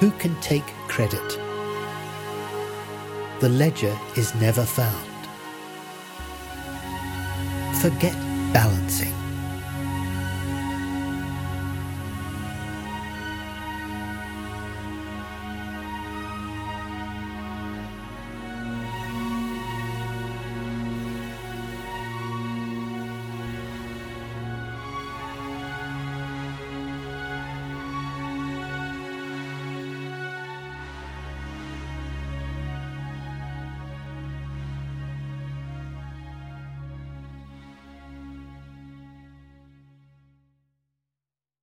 Who can take credit? The ledger is never found. Forget balancing.